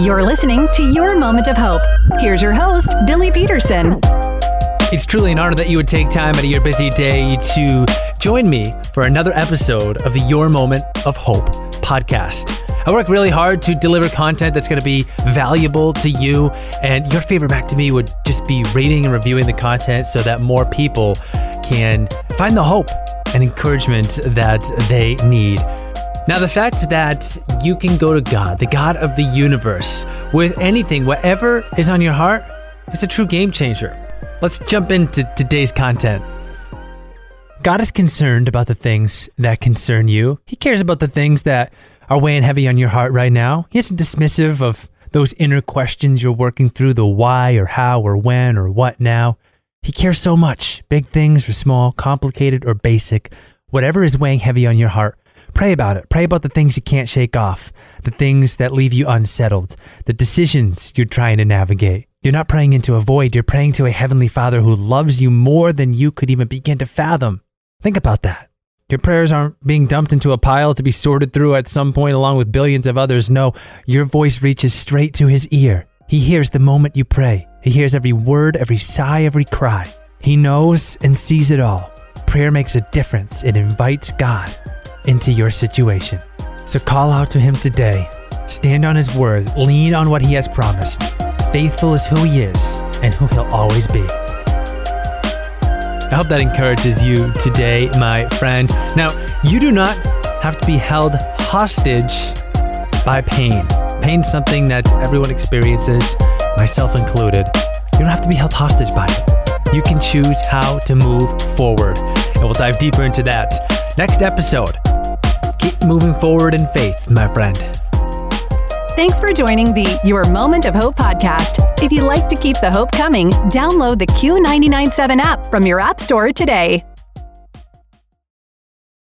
You're listening to Your Moment of Hope. Here's your host, Billy Peterson. It's truly an honor that you would take time out of your busy day to join me for another episode of the Your Moment of Hope podcast. I work really hard to deliver content that's going to be valuable to you, and your favorite back to me would just be rating and reviewing the content so that more people can find the hope and encouragement that they need. Now, the fact that you can go to God, the God of the universe, with anything, whatever is on your heart, is a true game changer. Let's jump into today's content. God is concerned about the things that concern you. He cares about the things that are weighing heavy on your heart right now. He isn't dismissive of those inner questions you're working through the why or how or when or what now. He cares so much, big things or small, complicated or basic. Whatever is weighing heavy on your heart, pray about it. Pray about the things you can't shake off, the things that leave you unsettled, the decisions you're trying to navigate. You're not praying into a void, you're praying to a heavenly Father who loves you more than you could even begin to fathom. Think about that. Your prayers aren't being dumped into a pile to be sorted through at some point along with billions of others. No, your voice reaches straight to his ear. He hears the moment you pray. He hears every word, every sigh, every cry. He knows and sees it all. Prayer makes a difference. It invites God into your situation. So call out to him today. Stand on his word. Lean on what he has promised. Faithful is who he is and who he'll always be. I hope that encourages you today, my friend. Now, you do not have to be held hostage by pain. Pain's something that everyone experiences, myself included. You don't have to be held hostage by it. You can choose how to move forward. And we'll dive deeper into that next episode. Keep moving forward in faith, my friend. Thanks for joining the Your Moment of Hope podcast. If you'd like to keep the hope coming, download the Q997 app from your App Store today.